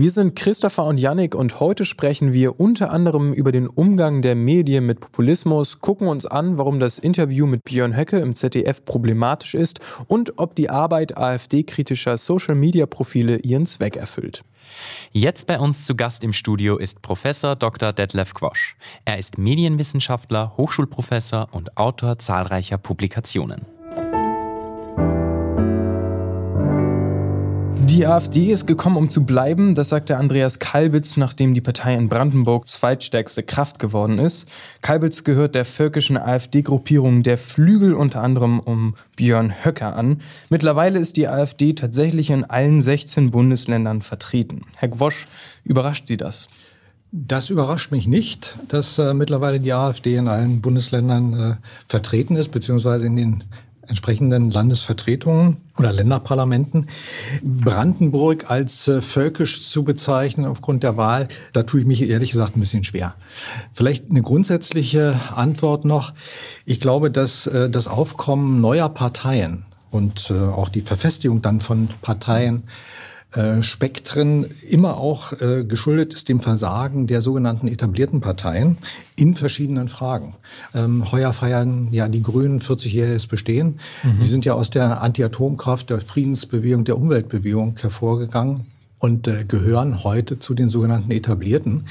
Wir sind Christopher und Yannick und heute sprechen wir unter anderem über den Umgang der Medien mit Populismus, gucken uns an, warum das Interview mit Björn Höcke im ZDF problematisch ist und ob die Arbeit AfD-kritischer Social-Media-Profile ihren Zweck erfüllt. Jetzt bei uns zu Gast im Studio ist Professor Dr. Detlef Quosch. Er ist Medienwissenschaftler, Hochschulprofessor und Autor zahlreicher Publikationen. Die AfD ist gekommen, um zu bleiben, das sagte Andreas Kalbitz, nachdem die Partei in Brandenburg zweitstärkste Kraft geworden ist. Kalbitz gehört der völkischen AfD-Gruppierung der Flügel unter anderem um Björn Höcker an. Mittlerweile ist die AfD tatsächlich in allen 16 Bundesländern vertreten. Herr Gwosch, überrascht Sie das? Das überrascht mich nicht, dass äh, mittlerweile die AfD in allen Bundesländern äh, vertreten ist, beziehungsweise in den entsprechenden Landesvertretungen oder Länderparlamenten. Brandenburg als äh, völkisch zu bezeichnen aufgrund der Wahl, da tue ich mich ehrlich gesagt ein bisschen schwer. Vielleicht eine grundsätzliche Antwort noch. Ich glaube, dass äh, das Aufkommen neuer Parteien und äh, auch die Verfestigung dann von Parteien äh, Spektren immer auch äh, geschuldet ist dem Versagen der sogenannten etablierten Parteien in verschiedenen Fragen. Ähm, heuer feiern ja die Grünen 40-jähriges Bestehen. Mhm. Die sind ja aus der Anti-Atomkraft, der Friedensbewegung, der Umweltbewegung hervorgegangen und äh, gehören heute zu den sogenannten Etablierten,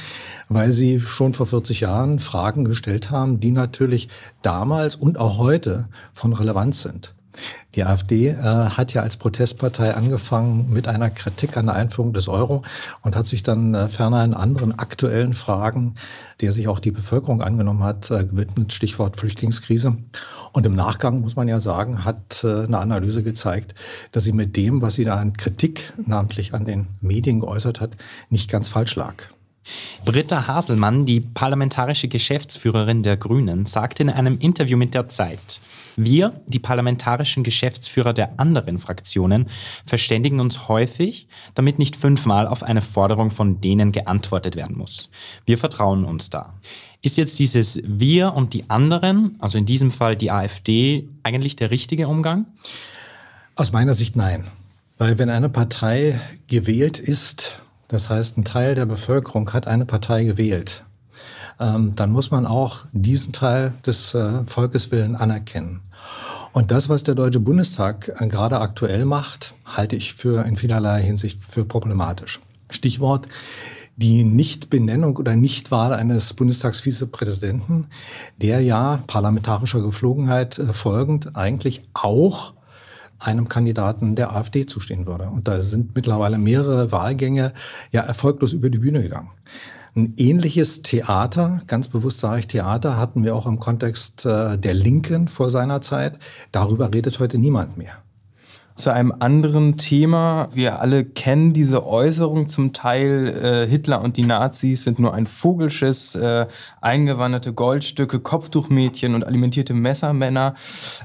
weil sie schon vor 40 Jahren Fragen gestellt haben, die natürlich damals und auch heute von Relevanz sind. Die AfD äh, hat ja als Protestpartei angefangen mit einer Kritik an der Einführung des Euro und hat sich dann äh, ferner in anderen aktuellen Fragen, der sich auch die Bevölkerung angenommen hat, äh, gewidmet, Stichwort Flüchtlingskrise. Und im Nachgang, muss man ja sagen, hat äh, eine Analyse gezeigt, dass sie mit dem, was sie da an Kritik, namentlich an den Medien geäußert hat, nicht ganz falsch lag. Britta Haselmann, die parlamentarische Geschäftsführerin der Grünen, sagte in einem Interview mit der Zeit, wir, die parlamentarischen Geschäftsführer der anderen Fraktionen, verständigen uns häufig, damit nicht fünfmal auf eine Forderung von denen geantwortet werden muss. Wir vertrauen uns da. Ist jetzt dieses Wir und die anderen, also in diesem Fall die AfD, eigentlich der richtige Umgang? Aus meiner Sicht nein. Weil wenn eine Partei gewählt ist das heißt, ein Teil der Bevölkerung hat eine Partei gewählt. Ähm, dann muss man auch diesen Teil des äh, Volkeswillen anerkennen. Und das, was der Deutsche Bundestag äh, gerade aktuell macht, halte ich für in vielerlei Hinsicht für problematisch. Stichwort die Nichtbenennung oder Nichtwahl eines Bundestagsvizepräsidenten, der ja parlamentarischer Geflogenheit äh, folgend eigentlich auch einem Kandidaten der AfD zustehen würde. Und da sind mittlerweile mehrere Wahlgänge ja erfolglos über die Bühne gegangen. Ein ähnliches Theater, ganz bewusst sage ich Theater, hatten wir auch im Kontext äh, der Linken vor seiner Zeit. Darüber redet heute niemand mehr zu einem anderen Thema. Wir alle kennen diese Äußerung zum Teil, äh, Hitler und die Nazis sind nur ein Vogelschiss, äh, eingewanderte Goldstücke, Kopftuchmädchen und alimentierte Messermänner.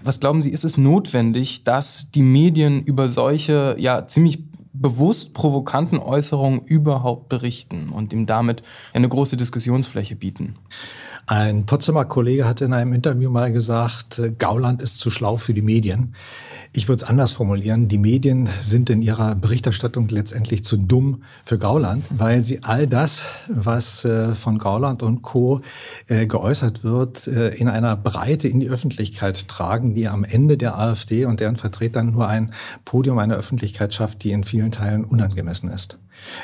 Was glauben Sie, ist es notwendig, dass die Medien über solche, ja, ziemlich bewusst provokanten Äußerungen überhaupt berichten und ihm damit eine große Diskussionsfläche bieten? Ein Potsdamer Kollege hat in einem Interview mal gesagt, äh, Gauland ist zu schlau für die Medien. Ich würde es anders formulieren. Die Medien sind in ihrer Berichterstattung letztendlich zu dumm für Gauland, weil sie all das, was äh, von Gauland und Co. Äh, geäußert wird, in einer Breite in die Öffentlichkeit tragen, die am Ende der AfD und deren Vertretern nur ein Podium einer Öffentlichkeit schafft, die in vielen Teilen unangemessen ist.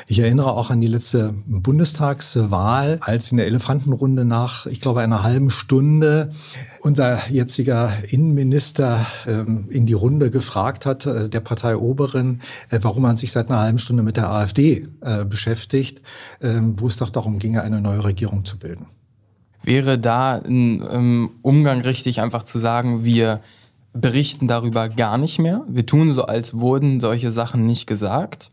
Ich erinnere auch an die letzte Bundestagswahl, als in der Elefantenrunde nach, ich glaube, einer halben Stunde unser jetziger Innenminister ähm, in die Runde gefragt hat, äh, der Partei Oberen, äh, warum man sich seit einer halben Stunde mit der AfD äh, beschäftigt, äh, wo es doch darum ginge, eine neue Regierung zu bilden. Wäre da ein ähm, Umgang richtig, einfach zu sagen, wir berichten darüber gar nicht mehr. Wir tun so, als wurden solche Sachen nicht gesagt.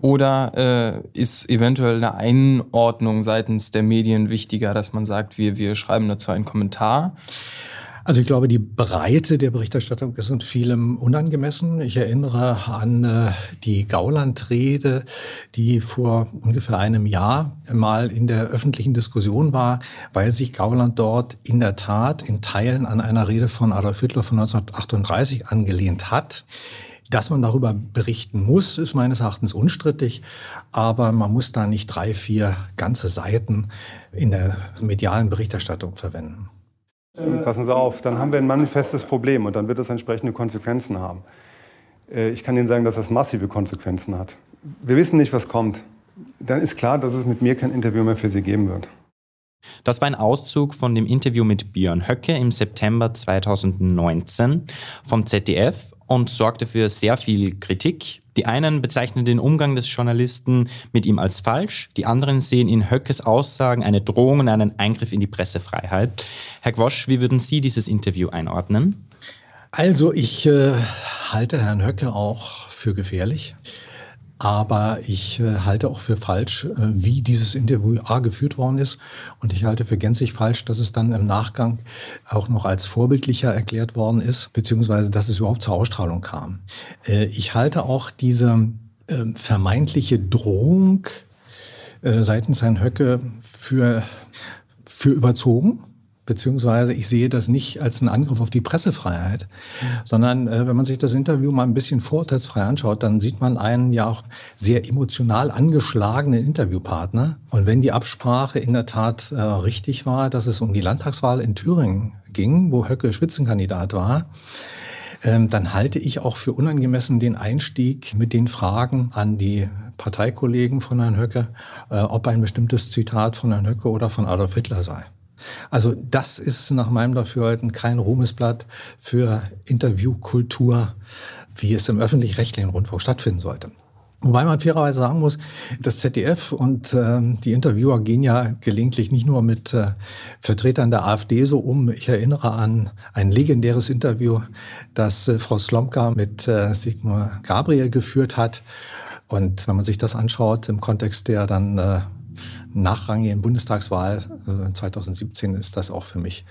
Oder äh, ist eventuell eine Einordnung seitens der Medien wichtiger, dass man sagt, wir, wir schreiben dazu einen Kommentar? Also ich glaube, die Breite der Berichterstattung ist in vielem unangemessen. Ich erinnere an äh, die Gauland-Rede, die vor ungefähr einem Jahr mal in der öffentlichen Diskussion war, weil sich Gauland dort in der Tat in Teilen an einer Rede von Adolf Hitler von 1938 angelehnt hat Dass man darüber berichten muss, ist meines Erachtens unstrittig, aber man muss da nicht drei, vier ganze Seiten in der medialen Berichterstattung verwenden. Passen Sie auf, dann haben wir ein manifestes Problem und dann wird es entsprechende Konsequenzen haben. Äh, ich kann Ihnen sagen, dass das massive Konsequenzen hat. Wir wissen nicht, was kommt. Dann ist klar, dass es mit mir kein Interview mehr für Sie geben wird. Das war ein Auszug von dem Interview mit Björn Höcke im September 2019 vom ZDF und sorgte für sehr viel Kritik. Die einen bezeichnen den Umgang des Journalisten mit ihm als falsch, die anderen sehen in Höckes Aussagen eine Drohung und einen Eingriff in die Pressefreiheit. Herr Gwosch, wie würden Sie dieses Interview einordnen? Also ich äh, halte Herrn Höcke auch für gefährlich. Aber ich äh, halte auch für falsch, äh, wie dieses Interview A geführt worden ist. Und ich halte für gänzlich falsch, dass es dann im Nachgang auch noch als vorbildlicher erklärt worden ist, beziehungsweise dass es überhaupt zur Ausstrahlung kam. Äh, ich halte auch diese ähm, vermeintliche Drohung seitens Herrn Höcke für, für überzogen beziehungsweise ich sehe das nicht als einen Angriff auf die Pressefreiheit, sondern äh, wenn man sich das Interview mal ein bisschen vorurteilsfrei anschaut, dann sieht man einen ja auch sehr emotional angeschlagenen Interviewpartner. Und wenn die Absprache in der Tat äh, richtig war, dass es um die Landtagswahl in Thüringen ging, wo Höcke Spitzenkandidat war, ähm, dann halte ich auch für unangemessen den Einstieg mit den Fragen an die Parteikollegen von Herrn Höcke, äh, ob ein bestimmtes Zitat von Herrn Höcke oder von Adolf Hitler sei. Also das ist nach meinem Dafürhalten kein Ruhmesblatt für Interviewkultur, wie es im öffentlich-rechtlichen Rundfunk stattfinden sollte. Wobei man fairerweise sagen muss, das ZDF und äh, die Interviewer gehen ja gelegentlich nicht nur mit äh, Vertretern der AfD so um. Ich erinnere an ein legendäres Interview, das äh, Frau Slomka mit äh, Sigmar Gabriel geführt hat. Und wenn man sich das anschaut im Kontext der dann äh, nachrangigen Bundestagswahl 2017 äh, ist das auch für mich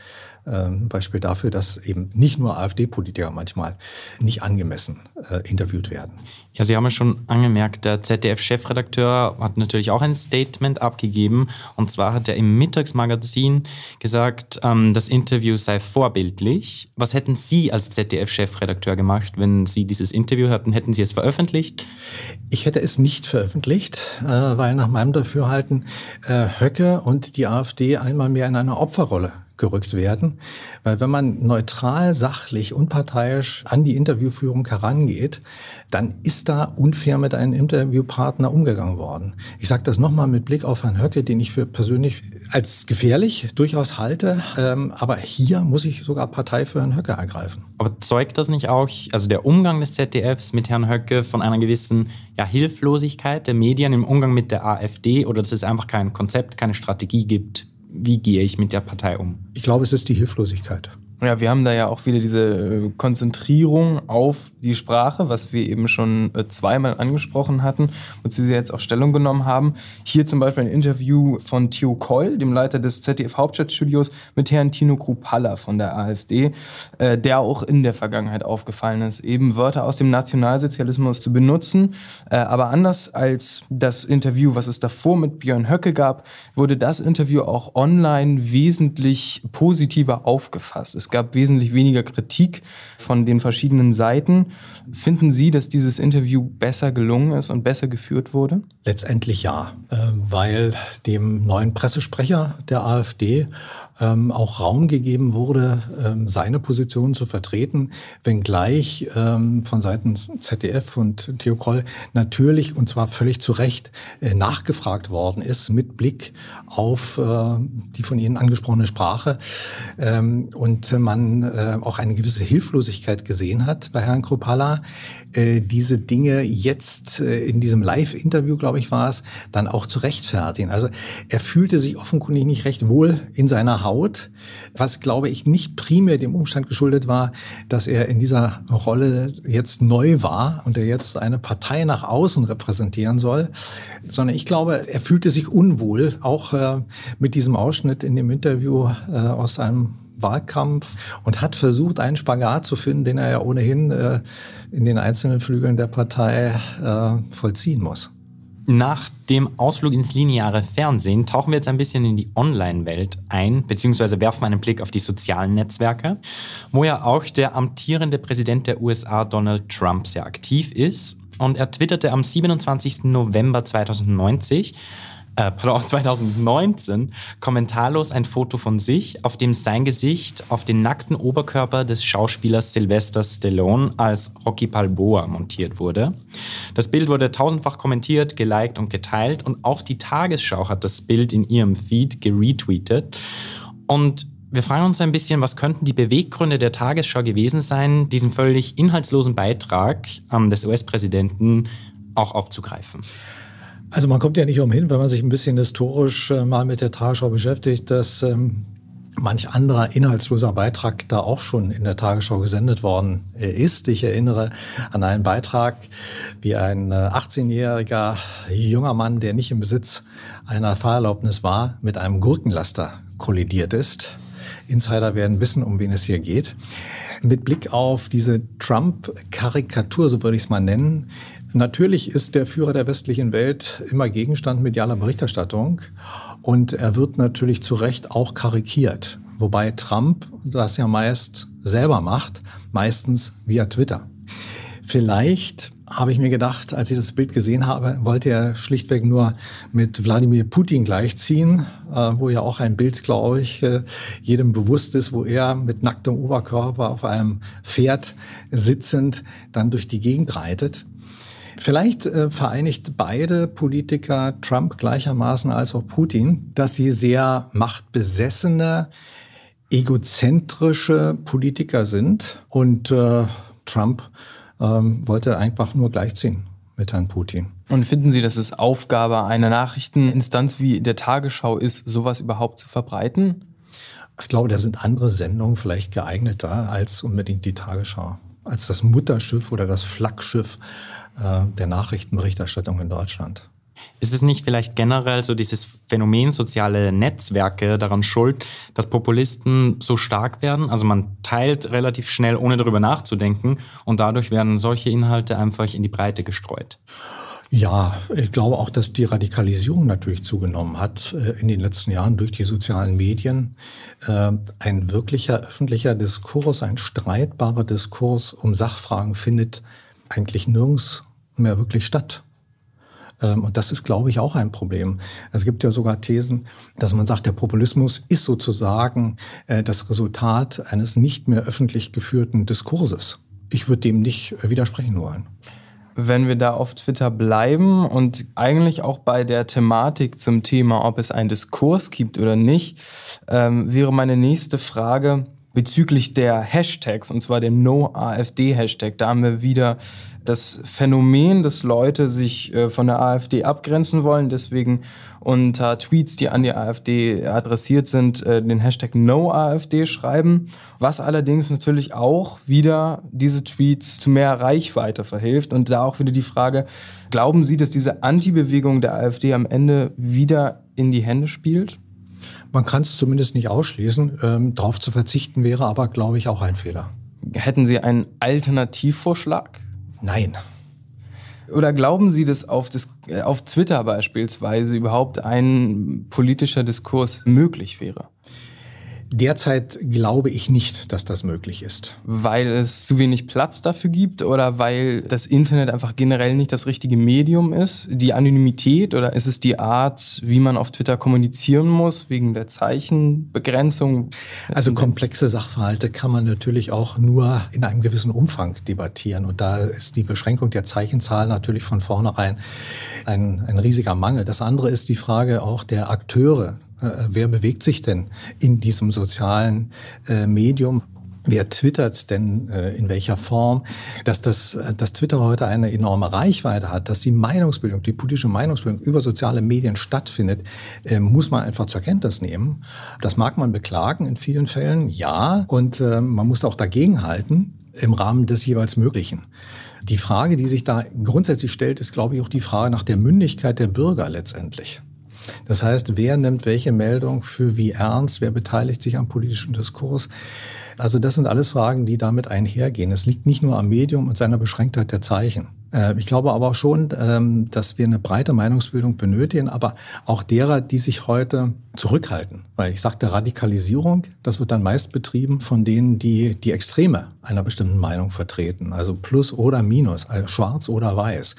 ähm, Beispiel dafür, dass eben nicht nur AfD-Politiker manchmal nicht angemessen äh, interviewt werden. Ja, Sie haben ja schon angemerkt, der ZDF-Chefredakteur hat natürlich auch ein Statement abgegeben. Und zwar hat er im Mittagsmagazin gesagt, ähm, das Interview sei vorbildlich. Was hätten Sie als ZDF-Chefredakteur gemacht, wenn Sie dieses Interview hatten? Hätten Sie es veröffentlicht? Ich hätte es nicht veröffentlicht, äh, weil nach meinem Dafürhalten äh, Höcke und die AfD einmal mehr in einer Opferrolle gerückt werden. Weil wenn man neutral, sachlich, unparteiisch an die Interviewführung herangeht, dann ist da unfair mit einem Interviewpartner umgegangen worden. Ich sage das nochmal mit Blick auf Herrn Höcke, den ich für persönlich als gefährlich durchaus halte. Ähm, aber hier muss ich sogar Partei für Herrn Höcke ergreifen. Aber zeugt das nicht auch, also der Umgang des ZDFs mit Herrn Höcke von einer gewissen ja, Hilflosigkeit der Medien im Umgang mit der AfD oder dass es einfach kein Konzept, keine Strategie gibt, wie gehe ich mit der Partei um? Ich glaube, es ist die Hilflosigkeit. Ja, wir haben da ja auch wieder diese äh, Konzentrierung auf die Sprache, was wir eben schon äh, zweimal angesprochen hatten, wozu Sie jetzt auch Stellung genommen haben. Hier zum Beispiel ein Interview von Theo Koll, dem Leiter des ZDF-Hauptstadtstudios, mit Herrn Tino Krupalla von der AfD, äh, der auch in der Vergangenheit aufgefallen ist, eben Wörter aus dem Nationalsozialismus zu benutzen. Aber anders als das Interview, was es davor mit Björn Höcke gab, wurde das Interview auch online wesentlich positiver aufgefasst. Es es gab wesentlich weniger Kritik von den verschiedenen Seiten. Finden Sie, dass dieses Interview besser gelungen ist und besser geführt wurde? Letztendlich ja, äh, weil dem neuen Pressesprecher der AfD ähm, auch Raum gegeben wurde, ähm, seine Position zu vertreten, wenngleich ähm, von Seiten ZDF und Theo Kroll natürlich und zwar völlig zu Recht äh, nachgefragt worden ist mit Blick auf äh, die von Ihnen angesprochene Sprache ähm, und man äh, auch eine gewisse Hilflosigkeit gesehen hat bei Herrn Kropala, äh, diese Dinge jetzt äh, in diesem Live-Interview, glaube ich, war es, dann auch zu rechtfertigen. Also er fühlte sich offenkundig nicht recht wohl in seiner Haut, was, glaube ich, nicht primär dem Umstand geschuldet war, dass er in dieser Rolle jetzt neu war und er jetzt eine Partei nach außen repräsentieren soll, sondern ich glaube, er fühlte sich unwohl, auch mit diesem Ausschnitt in dem Interview aus einem Wahlkampf und hat versucht, einen Spagat zu finden, den er ja ohnehin äh, in den einzelnen Flügeln der Partei äh, vollziehen muss. Nach dem Ausflug ins lineare Fernsehen tauchen wir jetzt ein bisschen in die Online-Welt ein, beziehungsweise werfen einen Blick auf die sozialen Netzwerke, wo ja auch der amtierende Präsident der USA Donald Trump sehr aktiv ist. Und er twitterte am 27. November 2090, äh, pardon, 2019 kommentarlos ein Foto von sich, auf dem sein Gesicht auf den nackten Oberkörper des Schauspielers Sylvester Stallone als Rocky Balboa montiert wurde. Das Bild wurde tausendfach kommentiert, geliked und geteilt und auch die Tagesschau hat das Bild in ihrem Feed geretweetet. Und wir fragen uns ein bisschen, was könnten die Beweggründe der Tagesschau gewesen sein, diesen völlig inhaltslosen Beitrag ähm, des US-Präsidenten auch aufzugreifen? Also man kommt ja nicht umhin, wenn man sich ein bisschen historisch äh, mal mit der Tagesschau beschäftigt, dass ähm, manch anderer inhaltsloser Beitrag da auch schon in der Tagesschau gesendet worden äh, ist. Ich erinnere an einen Beitrag, wie ein 18-jähriger äh, junger Mann, der nicht im Besitz einer Fahrerlaubnis war, mit einem Gurkenlaster kollidiert ist. Insider werden wissen, um wen es hier geht. Mit Blick auf diese Trump-Karikatur, so würde ich es mal nennen, Natürlich ist der Führer der westlichen Welt immer Gegenstand medialer Berichterstattung und er wird natürlich zu Recht auch karikiert, wobei Trump das ja meist selber macht, meistens via Twitter. Vielleicht habe ich mir gedacht, als ich das Bild gesehen habe, wollte er schlichtweg nur mit Wladimir Putin gleichziehen, äh, wo ja auch ein Bild, glaube ich, äh, jedem bewusst ist, wo er mit nacktem Oberkörper auf einem Pferd sitzend dann durch die Gegend reitet. Vielleicht äh, vereinigt beide Politiker, Trump gleichermaßen als auch Putin, dass sie sehr machtbesessene, egozentrische Politiker sind. Und äh, Trump ähm, wollte einfach nur gleichziehen mit Herrn Putin. Und finden Sie, dass es Aufgabe einer Nachrichteninstanz wie der Tagesschau ist, sowas überhaupt zu verbreiten? Ich glaube, da sind andere Sendungen vielleicht geeigneter als unbedingt die Tagesschau, als das Mutterschiff oder das Flaggschiff der Nachrichtenberichterstattung in Deutschland. Ist es nicht vielleicht generell so dieses Phänomen soziale Netzwerke daran schuld, dass Populisten so stark werden? Also man teilt relativ schnell, ohne darüber nachzudenken und dadurch werden solche Inhalte einfach in die Breite gestreut. Ja, ich glaube auch, dass die Radikalisierung natürlich zugenommen hat äh, in den letzten Jahren durch die sozialen Medien. Äh, ein wirklicher öffentlicher Diskurs, ein streitbarer Diskurs um Sachfragen findet eigentlich nirgends mehr wirklich statt. Ähm, und das ist, glaube ich, auch ein Problem. Es gibt ja sogar Thesen, dass man sagt, der Populismus ist sozusagen äh, das Resultat eines nicht mehr öffentlich geführten Diskurses. Ich würde dem nicht widersprechen wollen. Wenn wir da auf Twitter bleiben und eigentlich auch bei der Thematik zum Thema, ob es einen Diskurs gibt oder nicht, ähm, wäre meine nächste Frage bezüglich der Hashtags, und zwar dem No-AfD-Hashtag. Da haben wir wieder das Phänomen, dass Leute sich äh, von der AfD abgrenzen wollen, deswegen unter Tweets, die an die AfD adressiert sind, äh, den Hashtag NoAfD schreiben, was allerdings natürlich auch wieder diese Tweets zu mehr Reichweite verhilft. Und da auch wieder die Frage, glauben Sie, dass diese Anti-Bewegung der AfD am Ende wieder in die Hände spielt? Man kann es zumindest nicht ausschließen. Ähm, darauf zu verzichten wäre aber, glaube ich, auch ein Fehler. Hätten Sie einen Alternativvorschlag? Nein. Oder glauben Sie, dass auf, das, äh, auf Twitter beispielsweise überhaupt ein politischer Diskurs möglich wäre? Derzeit glaube ich nicht, dass das möglich ist. Weil es zu wenig Platz dafür gibt oder weil das Internet einfach generell nicht das richtige Medium ist? Die Anonymität oder ist es die Art, wie man auf Twitter kommunizieren muss, wegen der Zeichenbegrenzung? Also komplexe Sachverhalte kann man natürlich auch nur in einem gewissen Umfang debattieren. Und da ist die Beschränkung der Zeichenzahl natürlich von vornherein ein, ein riesiger Mangel. Das andere ist die Frage auch der Akteure wer bewegt sich denn in diesem sozialen äh, Medium? Wer twittert denn äh, in welcher Form? Dass, das, dass Twitter heute eine enorme Reichweite hat, dass die Meinungsbildung, die politische Meinungsbildung über soziale Medien stattfindet, muss man einfach zur Kenntnis nehmen. Das mag man beklagen in vielen Fällen, ja. Und man muss auch dagegenhalten im Rahmen des jeweils Möglichen. Die Frage, die sich da grundsätzlich stellt, ist, glaube ich, auch die Frage nach der Mündigkeit der Bürger letztendlich. Das heißt, wer nimmt welche Meldung für wie ernst, wer beteiligt sich am politischen Diskurs? Also das sind alles Fragen, die damit einhergehen. Es liegt nicht nur am Medium und seiner Beschränktheit der Zeichen. Äh, ich glaube aber auch schon, ähm, dass wir eine breite Meinungsbildung benötigen, aber auch derer, die sich heute zurückhalten. Weil ich sagte Radikalisierung, das wird dann meist betrieben von denen, die die Extreme einer bestimmten Meinung vertreten. Also Plus oder Minus, also schwarz oder weiß.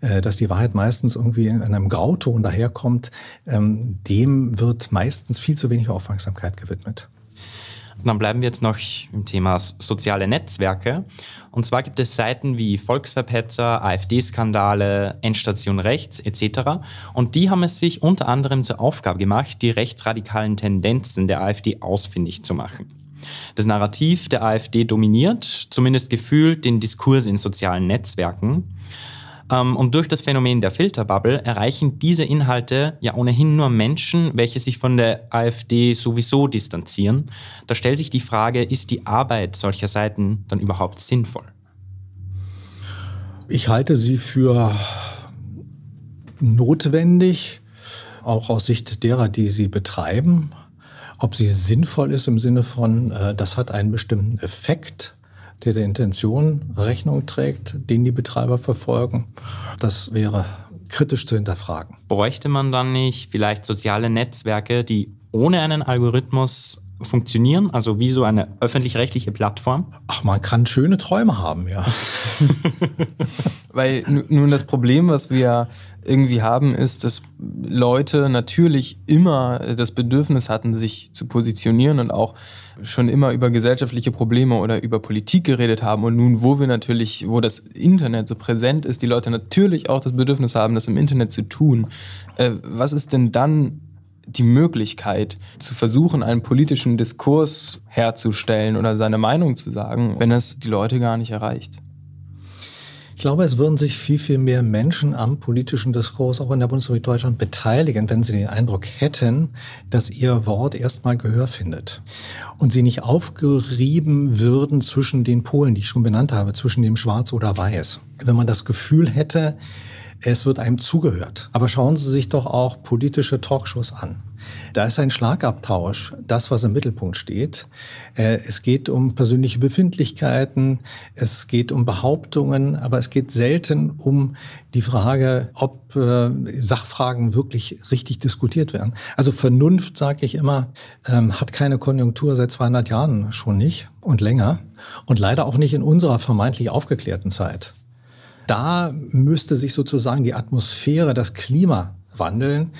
Äh, dass die Wahrheit meistens irgendwie in einem Grauton daherkommt, ähm, dem wird meistens viel zu wenig Aufmerksamkeit gewidmet. Dann bleiben wir jetzt noch im Thema soziale Netzwerke. Und zwar gibt es Seiten wie Volksverpetzer, AfD-Skandale, Endstation Rechts etc. Und die haben es sich unter anderem zur Aufgabe gemacht, die rechtsradikalen Tendenzen der AfD ausfindig zu machen. Das Narrativ der AfD dominiert, zumindest gefühlt, den Diskurs in sozialen Netzwerken. Ähm, und durch das Phänomen der Filterbubble erreichen diese Inhalte ja ohnehin nur Menschen, welche sich von der AfD sowieso distanzieren. Da stellt sich die Frage, ist die Arbeit solcher Seiten dann überhaupt sinnvoll? Ich halte sie für notwendig, auch aus Sicht derer, die sie betreiben. Ob sie sinnvoll ist im Sinne von, äh, das hat einen bestimmten Effekt, der der Intention Rechnung trägt, den die Betreiber verfolgen. Das wäre kritisch zu hinterfragen. Bräuchte man dann nicht vielleicht soziale Netzwerke, die ohne einen Algorithmus funktionieren, also wie so eine öffentlich-rechtliche Plattform? Ach, man kann schöne Träume haben, ja. Weil nun das Problem, was wir irgendwie haben, ist, dass Leute natürlich immer das Bedürfnis hatten, sich zu positionieren und auch schon immer über gesellschaftliche Probleme oder über Politik geredet haben. Und nun, wo wir natürlich, wo das Internet so präsent ist, die Leute natürlich auch das Bedürfnis haben, das im Internet zu tun. Äh, was ist denn dann die Möglichkeit zu versuchen, einen politischen Diskurs herzustellen oder seine Meinung zu sagen, wenn es die Leute gar nicht erreicht? Ich glaube, es würden sich viel, viel mehr Menschen am politischen Diskurs auch in der Bundesrepublik Deutschland beteiligen, wenn sie den Eindruck hätten, dass ihr Wort erstmal Gehör findet. Und sie nicht aufgerieben würden zwischen den Polen, die ich schon benannt habe, zwischen dem Schwarz oder Weiß. Wenn man das Gefühl hätte, es wird einem zugehört. Aber schauen Sie sich doch auch politische Talkshows an. Da ist ein Schlagabtausch, das, was im Mittelpunkt steht. Äh, es geht um persönliche Befindlichkeiten, es geht um Behauptungen, aber es geht selten um die Frage, ob äh, Sachfragen wirklich richtig diskutiert werden. Also Vernunft, sage ich immer, ähm, hat keine Konjunktur seit 200 Jahren schon nicht und länger und leider auch nicht in unserer vermeintlich aufgeklärten Zeit. Da müsste sich sozusagen die Atmosphäre, das Klima wandeln,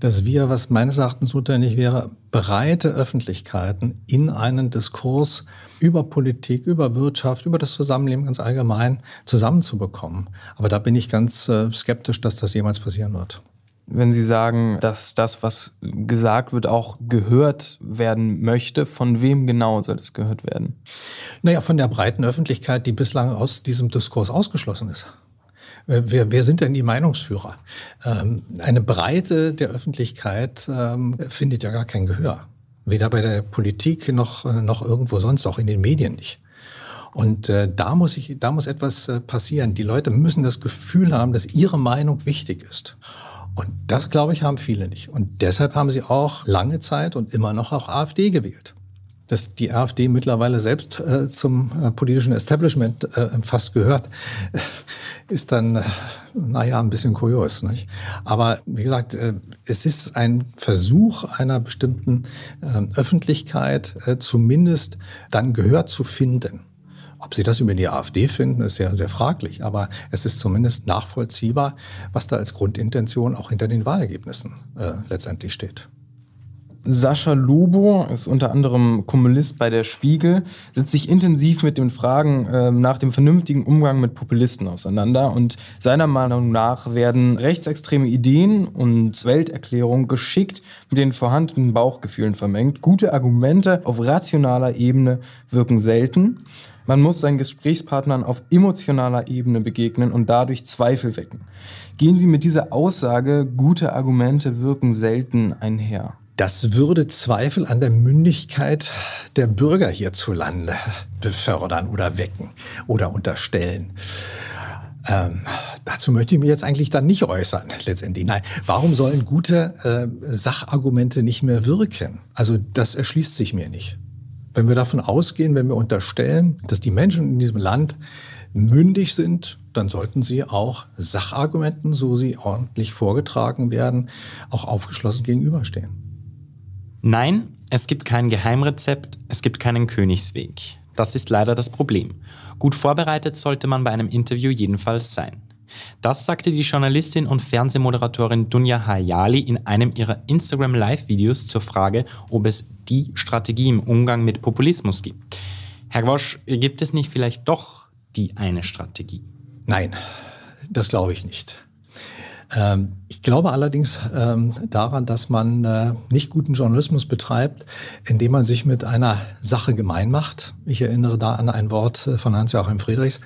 dass wir, was meines Erachtens notwendig wäre, breite Öffentlichkeiten in einen Diskurs über Politik, über Wirtschaft, über das Zusammenleben ganz allgemein zusammenzubekommen. Aber da bin ich ganz äh, skeptisch, dass das jemals passieren wird. Wenn Sie sagen, dass das, was gesagt wird, auch gehört werden möchte, von wem genau soll es gehört werden? Naja, von der breiten Öffentlichkeit, die bislang aus diesem Diskurs ausgeschlossen ist. Äh, wer, wer sind denn die Meinungsführer? Ähm, eine Breite der Öffentlichkeit ähm, findet ja gar kein Gehör. Weder bei der Politik noch, äh, noch irgendwo sonst, auch in den Medien nicht. Und äh, da, muss ich, da muss etwas äh, passieren. Die Leute müssen das Gefühl haben, dass ihre Meinung wichtig ist. Und das, glaube ich, haben viele nicht. Und deshalb haben sie auch lange Zeit und immer noch auch AfD gewählt dass die AfD mittlerweile selbst äh, zum äh, politischen Establishment äh, fast gehört, ist dann, äh, naja, ein bisschen kurios. Nicht? Aber wie gesagt, äh, es ist ein Versuch einer bestimmten äh, Öffentlichkeit, äh, zumindest dann Gehör zu finden. Ob Sie das über die AfD finden, ist sehr, sehr fraglich. Aber es ist zumindest nachvollziehbar, was da als Grundintention auch hinter den Wahlergebnissen äh, letztendlich steht. Sascha Lobo ist unter anderem Kommunist bei der Spiegel, setzt sich intensiv mit den Fragen äh, nach dem vernünftigen Umgang mit Populisten auseinander und seiner Meinung nach werden rechtsextreme Ideen und Welterklärungen geschickt mit den vorhandenen Bauchgefühlen vermengt. Gute Argumente auf rationaler Ebene wirken selten. Man muss seinen Gesprächspartnern auf emotionaler Ebene begegnen und dadurch Zweifel wecken. Gehen Sie mit dieser Aussage, gute Argumente wirken selten einher. Das würde Zweifel an der Mündigkeit der Bürger hierzulande befördern oder wecken oder unterstellen. Ähm, dazu möchte ich mich jetzt eigentlich dann nicht äußern, letztendlich. Nein, warum sollen gute äh, Sachargumente nicht mehr wirken? Also das erschließt sich mir nicht. Wenn wir davon ausgehen, wenn wir unterstellen, dass die Menschen in diesem Land mündig sind, dann sollten sie auch Sachargumenten, so sie ordentlich vorgetragen werden, auch aufgeschlossen gegenüberstehen. Nein, es gibt kein Geheimrezept, es gibt keinen Königsweg. Das ist leider das Problem. Gut vorbereitet sollte man bei einem Interview jedenfalls sein. Das sagte die Journalistin und Fernsehmoderatorin Dunja Hayali in einem ihrer Instagram Live-Videos zur Frage, ob es die Strategie im Umgang mit Populismus gibt. Herr Gwosch, gibt es nicht vielleicht doch die eine Strategie? Nein, das glaube ich nicht. Ähm, ich glaube allerdings ähm, daran, dass man äh, nicht guten Journalismus betreibt, indem man sich mit einer Sache gemein macht. Ich erinnere da an ein Wort äh, von Hans-Joachim Friedrichs,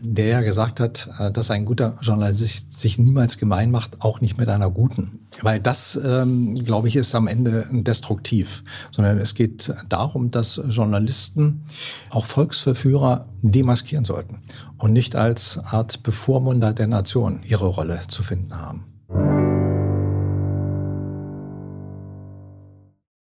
der ja gesagt hat, äh, dass ein guter Journalist sich niemals gemein macht, auch nicht mit einer guten. Weil das, ähm, glaube ich, ist am Ende destruktiv. Sondern es geht darum, dass Journalisten auch Volksverführer demaskieren sollten und nicht als Art Bevormunder der Nation ihre Rolle zu finden haben.